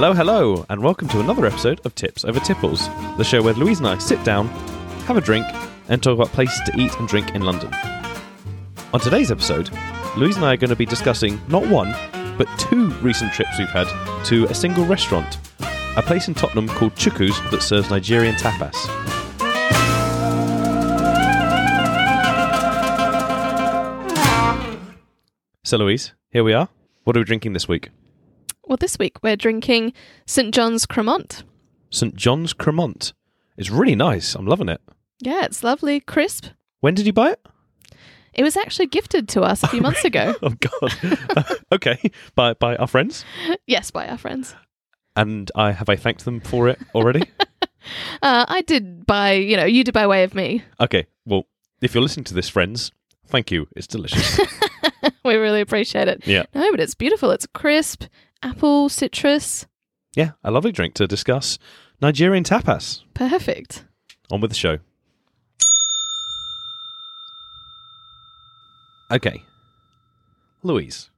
Hello, hello, and welcome to another episode of Tips Over Tipples, the show where Louise and I sit down, have a drink, and talk about places to eat and drink in London. On today's episode, Louise and I are going to be discussing not one, but two recent trips we've had to a single restaurant, a place in Tottenham called Chuku's that serves Nigerian tapas. So, Louise, here we are. What are we drinking this week? Well, this week we're drinking St. John's Cremont. St. John's Cremont. It's really nice. I'm loving it. Yeah, it's lovely, crisp. When did you buy it? It was actually gifted to us a few months ago. Oh God. okay, by by our friends, Yes, by our friends. and I have I thanked them for it already. Uh, I did by, you know, you did by way of me. okay, well, if you're listening to this, friends, thank you. It's delicious. we really appreciate it. Yeah. No, but it's beautiful. It's crisp, apple, citrus. yeah, a lovely drink to discuss Nigerian tapas. Perfect. On with the show. Okay, Louise,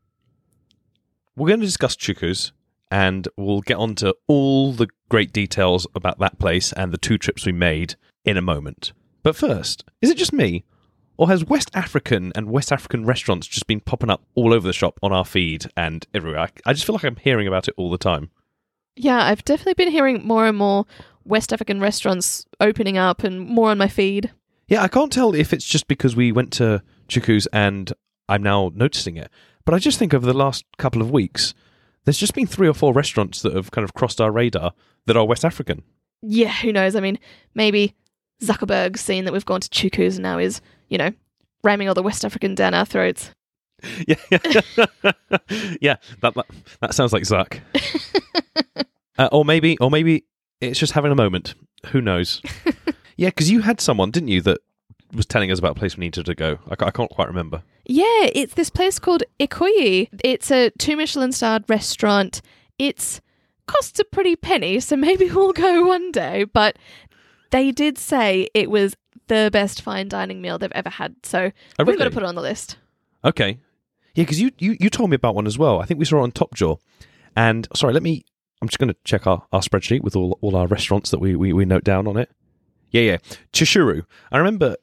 we're going to discuss Chuku's, and we'll get on to all the great details about that place and the two trips we made in a moment. But first, is it just me, or has West African and West African restaurants just been popping up all over the shop on our feed and everywhere? I, I just feel like I'm hearing about it all the time. Yeah, I've definitely been hearing more and more West African restaurants opening up and more on my feed. Yeah, I can't tell if it's just because we went to Chuku's and I'm now noticing it. But I just think over the last couple of weeks, there's just been three or four restaurants that have kind of crossed our radar that are West African. Yeah, who knows? I mean, maybe Zuckerberg's seen that we've gone to Chuku's and now is, you know, ramming all the West African down our throats. Yeah, yeah, that, that that sounds like Zuck. uh, or maybe, or maybe it's just having a moment. Who knows? yeah, because you had someone, didn't you, that was telling us about a place we needed to go. I, I can't quite remember. Yeah, it's this place called Ikoyi. It's a two Michelin starred restaurant. It's costs a pretty penny, so maybe we'll go one day. But they did say it was the best fine dining meal they've ever had. So Oh, we've got to put it on the list. Okay. Yeah, because you, you, you told me about one as well. I think we saw it on Top Jaw. And sorry, let me. I'm just going to check our, our spreadsheet with all, all our restaurants that we, we, we note down on it. Yeah, yeah. Chishuru. I remember.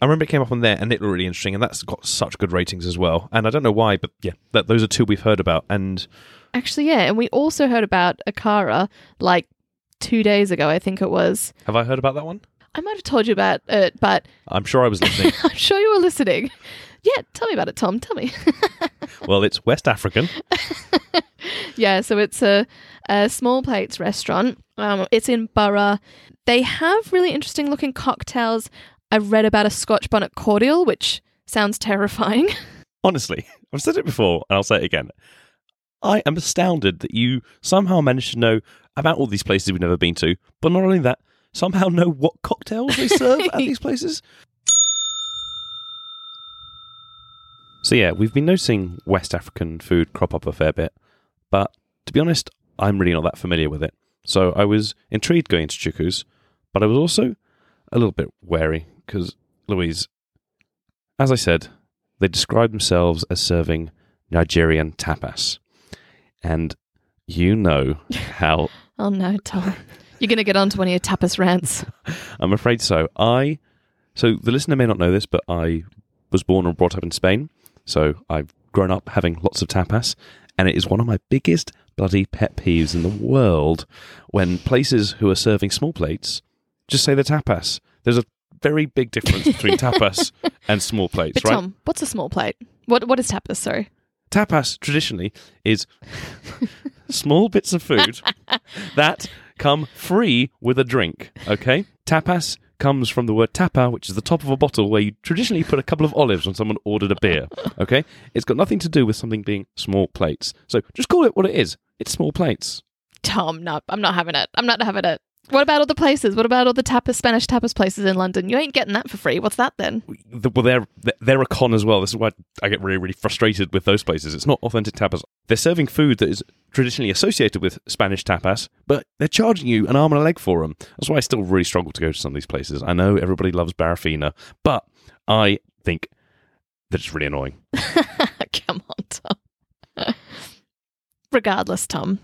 I remember it came up on there and it looked really interesting, and that's got such good ratings as well. And I don't know why, but yeah, that, those are two we've heard about. And Actually, yeah. And we also heard about Akara like two days ago, I think it was. have I heard about that one? I might have told you about it, but I'm sure I was listening. I'm sure you were listening. Yeah, tell me about it, Tom. Tell me. well, it's West African. Yeah, so it's a, a small plates restaurant. Um, it's in Borough. They have really interesting looking cocktails. I read about a Scotch bonnet cordial, which sounds terrifying. Honestly, I've said it before and I'll say it again. I am astounded that you somehow managed to know about all these places we've never been to, but not only that, somehow know what cocktails they serve at these places. So, yeah, we've been noticing West African food crop up a fair bit, but to be honest, I'm really not that familiar with it. So, I was intrigued going to Chuku's, but I was also a little bit wary because, Louise, as I said, they describe themselves as serving Nigerian tapas. And you know how oh no, Tom. You're going to get on to one of your tapas rants. I'm afraid so. I so the listener may not know this, but I was born and brought up in Spain. So I've grown up having lots of tapas, and it is one of my biggest bloody pet peeves in the world when places who are serving small plates just say they're tapas. There's a very big difference between tapas and small plates, But right? Tom, what's a small plate? What What is tapas? Sorry. tapas traditionally is small bits of food that come free with a drink. Okay, tapas comes from the word tapa, which is the top of a bottle where you traditionally put a couple of olives when someone ordered a beer. Okay, it's got nothing to do with something being small plates. So just call it what it is. It's small plates. Tom, no, I'm not having it. I'm not having it. What about all the places? What about all the tapas, Spanish tapas places in London? You ain't getting that for free. What's that then? The- Well, they're they're a con as well. This is why I get really really frustrated with those places. It's not authentic tapas. They're serving food that is traditionally associated with Spanish tapas, but they're charging you an arm and a leg for them. That's why I still really struggle to go to some of these places. I know everybody loves Barrafina, but I think that it's really annoying. Come on, Tom. Regardless, Tom,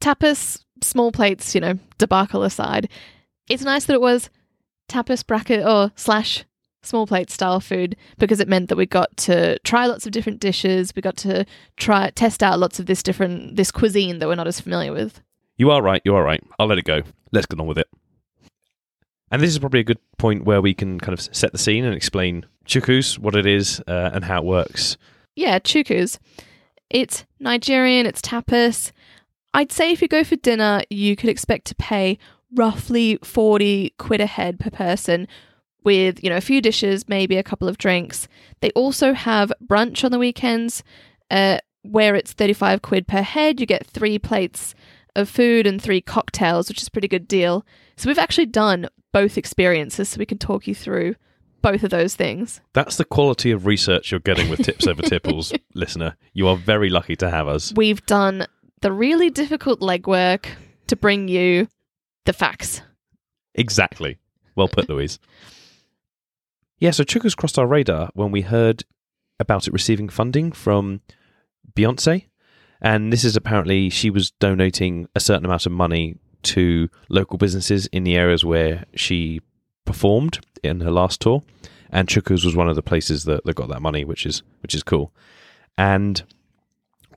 tapas, small plates, you know, debacle aside, it's nice that it was tapas bracket or slash small plate style food because it meant that we got to try lots of different dishes. We got to try test out lots of this different this cuisine that we're not as familiar with. You are right. You are right. I'll let it go. Let's get on with it. And this is probably a good point where we can kind of set the scene and explain Chuku's, what it is, uh, and how it works. Yeah, Chuku's. It's Nigerian, it's tapas. I'd say if you go for dinner, you could expect to pay roughly 40 quid a head per person with, you know, a few dishes, maybe a couple of drinks. They also have brunch on the weekends uh, where it's 35 quid per head. You get three plates of food and three cocktails, which is a pretty good deal. So we've actually done both experiences so we can talk you through both of those things. That's the quality of research you're getting with Tips Over Tipples, listener. You are very lucky to have us. We've done the really difficult legwork to bring you the facts. Exactly. Well put, Louise. Yeah, so Chuku's crossed our radar when we heard about it receiving funding from Beyonce. And this is apparently she was donating a certain amount of money to local businesses in the areas where she performed in her last tour. And Chuku's was one of the places that, that got that money, which is which is cool. And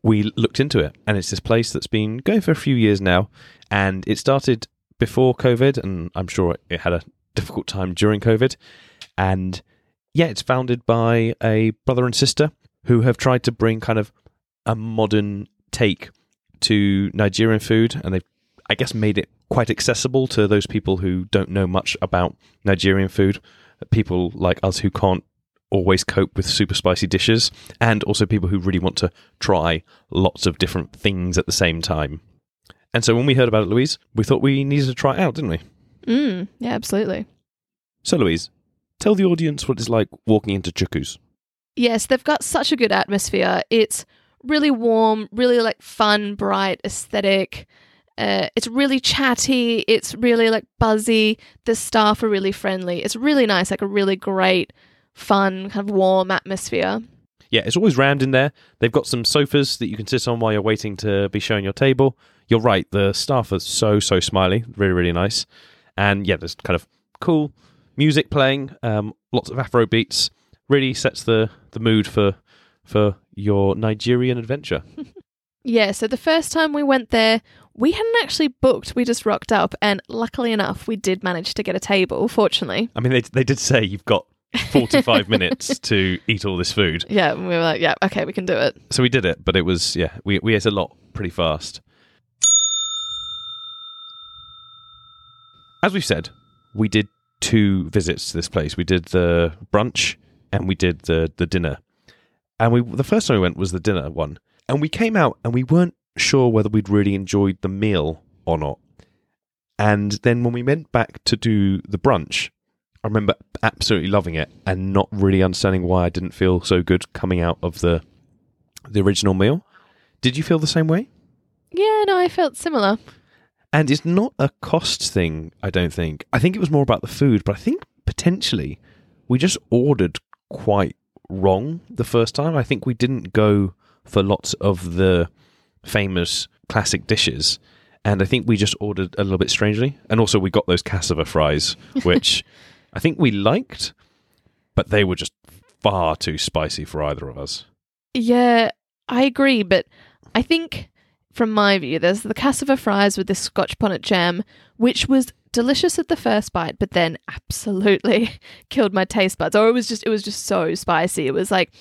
we looked into it, and it's this place that's been going for a few years now, and it started before COVID, and I'm sure it had a difficult time during COVID. And yeah, it's founded by a brother and sister who have tried to bring kind of a modern take to Nigerian food, and they've, I guess, made it quite accessible to those people who don't know much about Nigerian food. People like us who can't always cope with super spicy dishes, and also people who really want to try lots of different things at the same time. And so when we heard about it, Louise, we thought we needed to try it out, didn't we? Mm, yeah, absolutely. So, Louise, tell the audience what it's like walking into Chuku's. Yes, they've got such a good atmosphere. It's really warm, really like fun, bright, aesthetic. Uh, it's really chatty. It's really like buzzy. The staff are really friendly. It's really nice, like a really great, fun, kind of warm atmosphere. Yeah, it's always round in there. They've got some sofas that you can sit on while you're waiting to be shown your table. You're right, the staff are so, so smiley. Really, really nice. And yeah, there's kind of cool music playing, um, lots of Afro beats. Really sets the, the mood for for your Nigerian adventure. Yeah, so the first time we went there, we hadn't actually booked. We just rocked up, and luckily enough, we did manage to get a table, fortunately. I mean, they, they did say you've got 45 minutes to eat all this food. Yeah, and we were like, yeah, okay, we can do it. So we did it, but it was, yeah, we, we ate a lot pretty fast. As we've said, we did two visits to this place. We did the brunch and we did the, the dinner. And we the first time we went was the dinner one. And we came out and we weren't sure whether we'd really enjoyed the meal or not. And then when we went back to do the brunch, I remember absolutely loving it and not really understanding why I didn't feel so good coming out of the the original meal. Did you feel the same way? Yeah, no, I felt similar. And it's not a cost thing, I don't think. I think it was more about the food, but I think potentially we just ordered quite wrong the first time. I think we didn't go for lots of the famous classic dishes. And I think we just ordered a little bit strangely. And also, we got those cassava fries, which I think we liked, but they were just far too spicy for either of us. Yeah, I agree, but I think from my view, there's the cassava fries with the scotch bonnet jam, which was delicious at the first bite, but then absolutely killed my taste buds. Or it was just it was just so spicy. It was like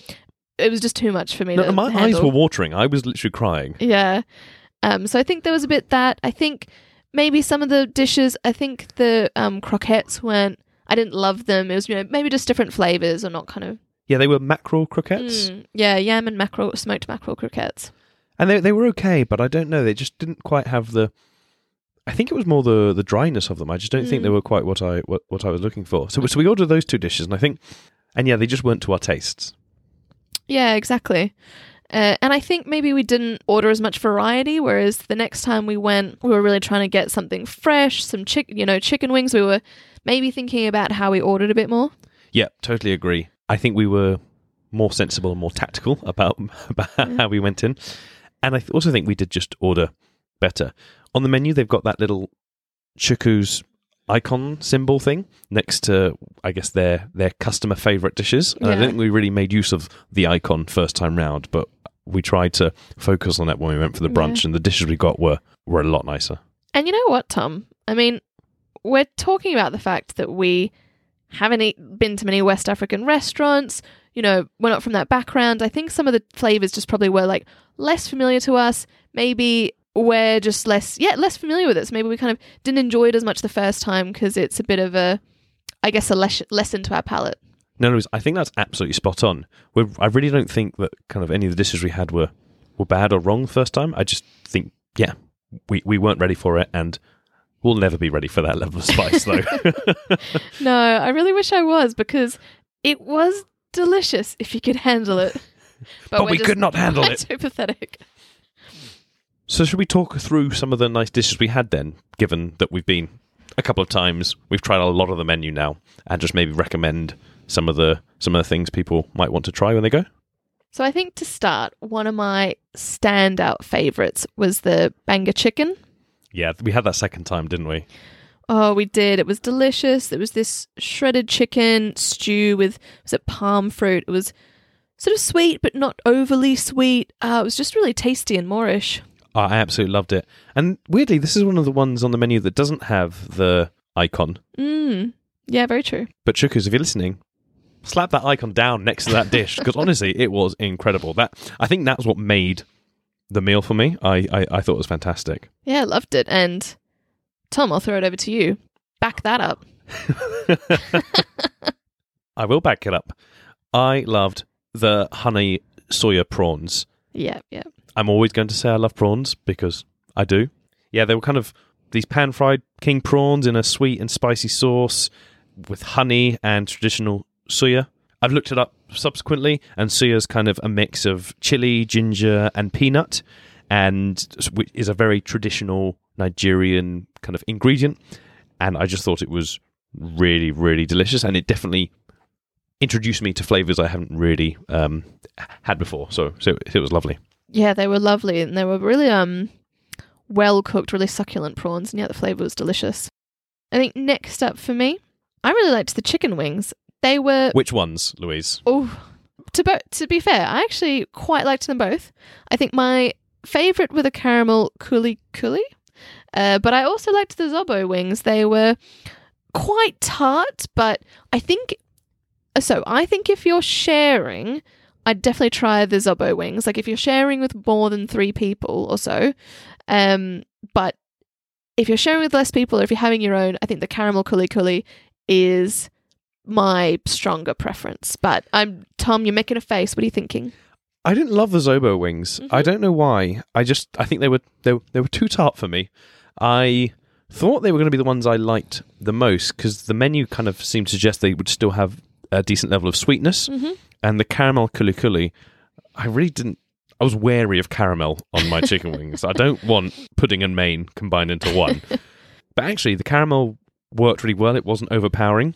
it was just too much for me No, to my handle. eyes were watering. I was literally crying. Yeah. Um, so I think there was a bit that. I think maybe some of the dishes, I think the um, croquettes weren't, I didn't love them. It was, you know, maybe just different flavors or not kind of. Yeah, they were mackerel croquettes. Mm, yeah, yam and mackerel, smoked mackerel croquettes. And they they were okay, but I don't know. They just didn't quite have the. I think it was more the the dryness of them. I just don't think they Mm. were quite what I what, what I was looking for. So so we ordered those two dishes, and I think, and yeah, they just weren't to our tastes. Yeah, exactly. Uh, and I think maybe we didn't order as much variety, whereas the next time we went, we were really trying to get something fresh, some chick, you know, chicken wings. We were maybe thinking about how we ordered a bit more. Yeah, totally agree. I think we were more sensible and more tactical about about how we went in, and I th- also think we did just order better. On the menu, they've got that little Chuku's icon symbol thing next to, I guess, their their customer favorite dishes. And I don't think we really made use of the icon first time round, but we tried to focus on that when we went for the brunch, and the dishes we got were were a lot nicer. And you know what, Tom? I mean, we're talking about the fact that we haven't eat, been to many West African restaurants. You know, we're not from that background. I think some of the flavors just probably were like less familiar to us. Maybe we're just less, yeah, less familiar with it. So maybe we kind of didn't enjoy it as much the first time because it's a bit of a, I guess, a les- lesson to our palate. No, no, I think that's absolutely spot on. We're, I really don't think that kind of any of the dishes we had were were bad or wrong the first time. I just think, yeah, we, we weren't ready for it, and we'll never be ready for that level of spice, though. No, I really wish I was because it was delicious if you could handle it. But we're we could not handle it. Too pathetic. so, should we talk through some of the nice dishes we had then? Given that we've been a couple of times, we've tried a lot of the menu now, and just maybe recommend some of the some of the things people might want to try when they go. So I think to start, one of my standout favorites was the banga chicken. Yeah, we had that second time, didn't we? Oh, we did. It was delicious. There was this shredded chicken stew with was it palm fruit. It was sort of sweet but not overly sweet. Uh, it was just really tasty and moreish. Oh, I absolutely loved it. And weirdly, this is one of the ones on the menu that doesn't have the icon. Mm. Yeah, very true. But Chuku's, if you're listening, slap that icon down next to that dish because honestly, it was incredible. That I think that's what made the meal for me. I, I, I thought it was fantastic. Yeah, I loved it. And Tom, I'll throw it over to you. Back that up. I will back it up. I loved the honey suya prawns. Yeah, yeah. I'm always going to say I love prawns because I do. Yeah, they were kind of these pan fried king prawns in a sweet and spicy sauce with honey and traditional suya. I've looked it up subsequently, and suya is kind of a mix of chili, ginger, and peanut, and which is a very traditional Nigerian kind of ingredient. And I just thought it was really, really delicious, and it definitely introduced me to flavors I haven't really um, had before. So, so it was lovely. Yeah, they were lovely and they were really um well cooked, really succulent prawns, and yeah, the flavour was delicious. I think next up for me, I really liked the chicken wings. They were Which ones, Louise? oh to bo- to be fair, I actually quite liked them both. I think my favourite were the caramel kuli kuli, Uh, but I also liked the Zobo wings. They were quite tart, but I think so. I think if you're sharing, I'd definitely try the Zobo wings. Like if you're sharing with more than three people or so, um, but if you're sharing with less people or if you're having your own, I think the caramel kuli kuli is my stronger preference. But I'm Tom. You're making a face. What are you thinking? I didn't love the Zobo wings. Mhm. I don't know why. I just I think they were they, were- they were too tart for me. I thought they were going to be the ones I liked the most because the menu kind of seemed to suggest they would still have a decent level of sweetness. Mhm. And the caramel kuli kuli, I really didn't. I was wary of caramel on my chicken wings. I don't want pudding and main combined into one. but actually, the caramel worked really well. It wasn't overpowering.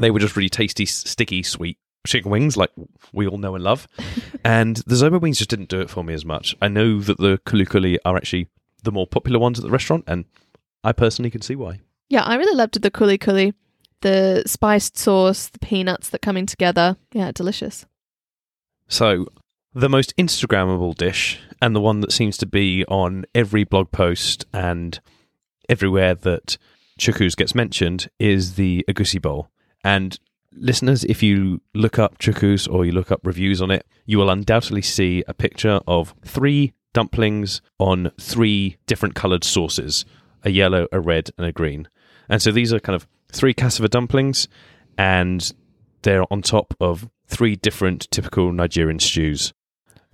They were just really tasty, sticky, sweet chicken wings, like we all know and love. and the Zobo wings just didn't do it for me as much. I know that the kuli kuli are actually the more popular ones at the restaurant, and I personally can see why. Yeah, I really loved the kuli kuli, the spiced sauce, the peanuts that coming together. Yeah, delicious. So, the most Instagrammable dish, and the one that seems to be on every blog post and everywhere that Chuku's gets mentioned, is the egusi bowl. And listeners, if you look up Chuku's or you look up reviews on it, you will undoubtedly see a picture of three dumplings on three different coloured sauces a yellow, a red, and a green. And so these are kind of three cassava dumplings, and they're on top of three different typical Nigerian stews.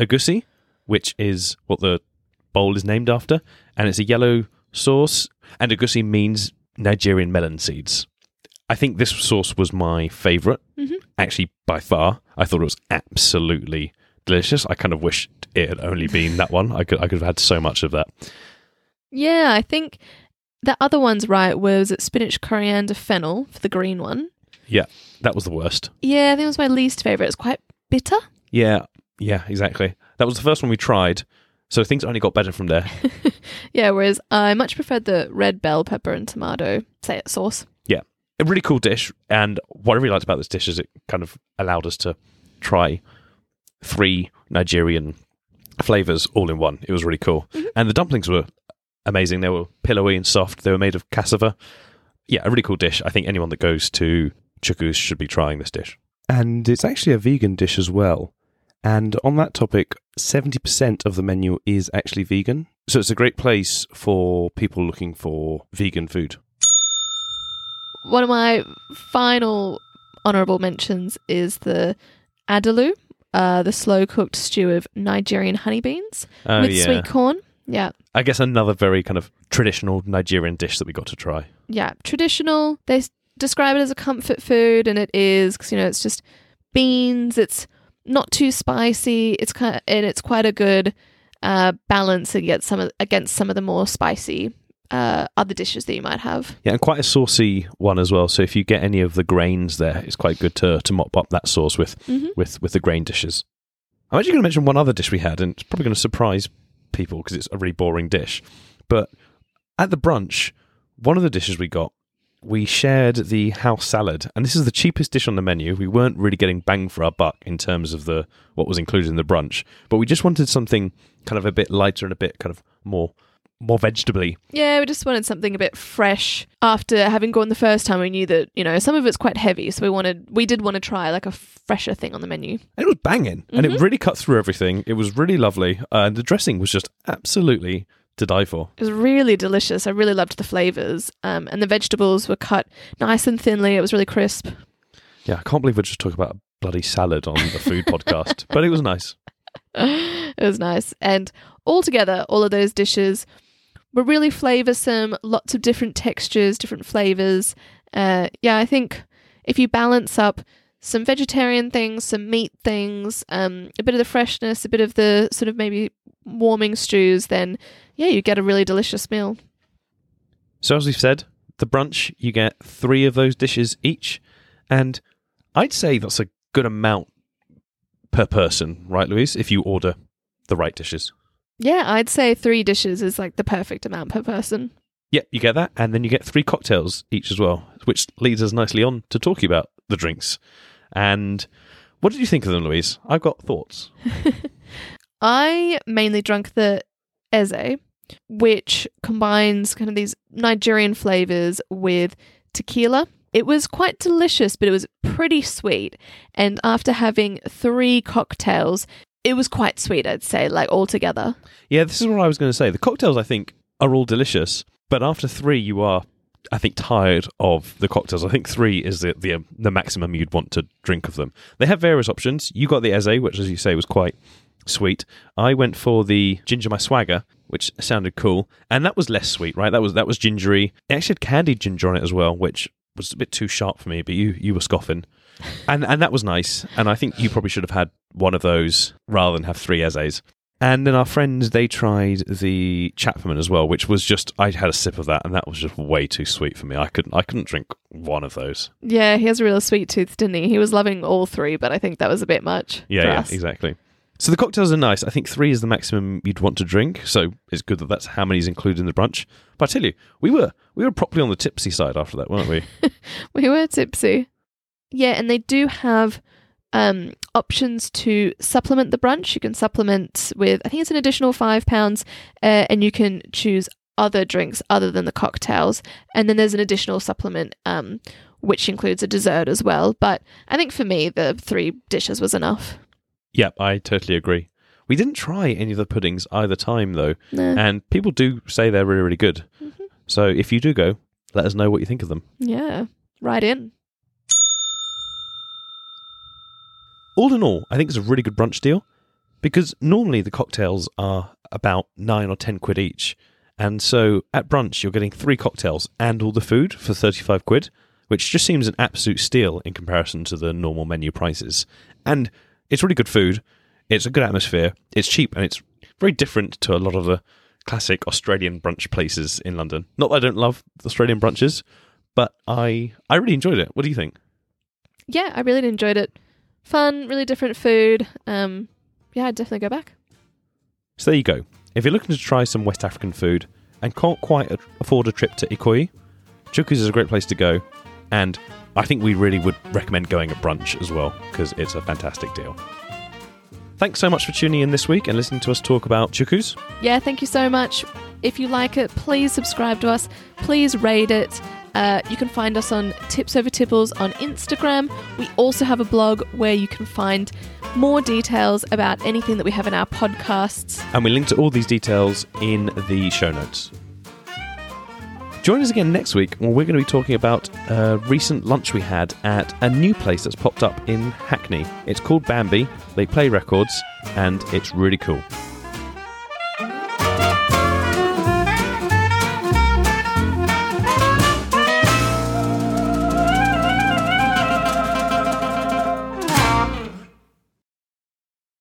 Egusi, which is what the bowl is named after, and it's a yellow sauce, and egusi means Nigerian melon seeds. I think this sauce was my favorite, Mhm. actually by far. I thought it was absolutely delicious. I kind of wished it had only been that one. I could I could have had so much of that. Yeah, I think the other one's right. Was it spinach, coriander, fennel for the green one? Yeah, that was the worst. Yeah, I think it was my least favorite. It's quite bitter. Yeah, yeah, exactly. That was the first one we tried, so things only got better from there. Yeah, whereas I much preferred the red bell pepper and tomato say it sauce. A really cool dish. And what I really liked about this dish is it kind of allowed us to try three Nigerian flavors all in one. It was really cool. Mm-hmm. And the dumplings were amazing. They were pillowy and soft. They were made of cassava. Yeah, a really cool dish. I think anyone that goes to Chuku's should be trying this dish. And it's actually a vegan dish as well. And on that topic, 70% of the menu is actually vegan. So it's a great place for people looking for vegan food. One of my final honorable mentions is the adalu, uh, the slow cooked stew of Nigerian honey beans Oh, with yeah. sweet corn. Yeah. I guess another very kind of traditional Nigerian dish that we got to try. yeah, traditional. They describe it as a comfort food, and it is because you know it's just beans. It's not too spicy. It's kind of, and it's quite a good uh, balance against some of against some of the more spicy uh, other dishes that you might have. Yeah, and quite a saucy one as well. So if you get any of the grains there, it's quite good to, to mop up that sauce with, Mhm. with, with the grain dishes. I'm actually going to mention one other dish we had, and it's probably going to surprise people because it's a really boring dish. But at the brunch, one of the dishes we got, we shared the house salad, and this is the cheapest dish on the menu. We weren't really getting bang for our buck in terms of the what was included in the brunch, but we just wanted something kind of a bit lighter and a bit kind of more more vegetably. Yeah, we just wanted something a bit fresh. After having gone the first time, we knew that you know some of it's quite heavy, so we wanted we did want to try like a fresher thing on the menu. And it was banging, and it really cut through everything. It was really lovely, uh, and the dressing was just absolutely to die for. It was really delicious. I really loved the flavors, um, and the vegetables were cut nice and thinly. It was really crisp. Yeah, I can't believe we're just talking about a bloody salad on the food podcast, but it was nice. it was nice. And altogether, all of those dishes were really flavoursome, lots of different textures, different flavours. Uh, yeah, I think if you balance up some vegetarian things, some meat things, um, a bit of the freshness, a bit of the sort of maybe warming stews, then yeah, you get a really delicious meal. So, as we've said, the brunch, you get three of those dishes each, and I'd say that's a good amount per person, right, Louise, if you order the right dishes. Yeah, I'd say three dishes is like the perfect amount per person. Yeah, you get that, and then you get three cocktails each as well, which leads us nicely on to talking about the drinks. And what did you think of them, Louise? I've got thoughts. I mainly drank the Eze, which combines kind of these Nigerian flavors with tequila. It was quite delicious, but it was pretty sweet. And after having three cocktails, it was quite sweet, I'd say, like altogether. Yeah, this is what I was going to say. The cocktails, I think, are all delicious, but after three, you are, I think, tired of the cocktails. I think three is the the, the maximum you'd want to drink of them. They have various options. You got the Eze, which, as you say, was quite sweet. I went for the Ginger My Swagger, which sounded cool, and that was less sweet, right? That was that was gingery. It actually had candied ginger on it as well, which was a bit too sharp for me. But you you were scoffing. And and that was nice. And I think you probably should have had one of those rather than have three Ezes. And then our friends, they tried the Chapman as well, which was just I had a sip of that, and that was just way too sweet for me. I couldn't I couldn't drink one of those. Yeah, he has a real sweet tooth, didn't he? He was loving all three, but I think that was a bit much. Yeah, yeah, us. exactly. So the cocktails are nice. I think three is the maximum you'd want to drink. So it's good that that's how many is included in the brunch. But I tell you, we were we were properly on the tipsy side after that, weren't we? We were tipsy. Yeah, and they do have um, options to supplement the brunch. You can supplement with, I think it's an additional five pounds, uh, and you can choose other drinks other than the cocktails. And then there's an additional supplement, um, which includes a dessert as well. But I think for me, the three dishes was enough. yep, I totally agree. We didn't try any of the puddings either time though, Nah. and people do say they're really really good. Mhm. So if you do go, let us know what you think of them. Yeah, right in. All in all, I think it's a really good brunch deal because normally the cocktails are about nine or ten quid each. And so at brunch, you're getting three cocktails and all the food for 35 quid, which just seems an absolute steal in comparison to the normal menu prices. And it's really good food, it's a good atmosphere, it's cheap, and it's very different to a lot of the classic Australian brunch places in London. Not that I don't love Australian brunches, but I, I really enjoyed it. What do you think? Yeah, I really enjoyed it. Fun, really different food. Um, yeah, I'd definitely go back. So there you go. if you're looking to try some West African food and can't quite afford a trip to Ikoyi, Chuku's is a great place to go. And I think we really would recommend going at brunch as well because it's a fantastic deal. Thanks so much for tuning in this week and listening to us talk about Chuku's. Yeah, thank you so much. If you like it, please subscribe to us. Please rate it. Uh, you can find us on Tips Over Tipples on Instagram. We also have a blog where you can find more details about anything that we have in our podcasts. And we link to all these details in the show notes. Join us again next week when we're going to be talking about a recent lunch we had at a new place that's popped up in Hackney. It's called Bambi. They play records and it's really cool.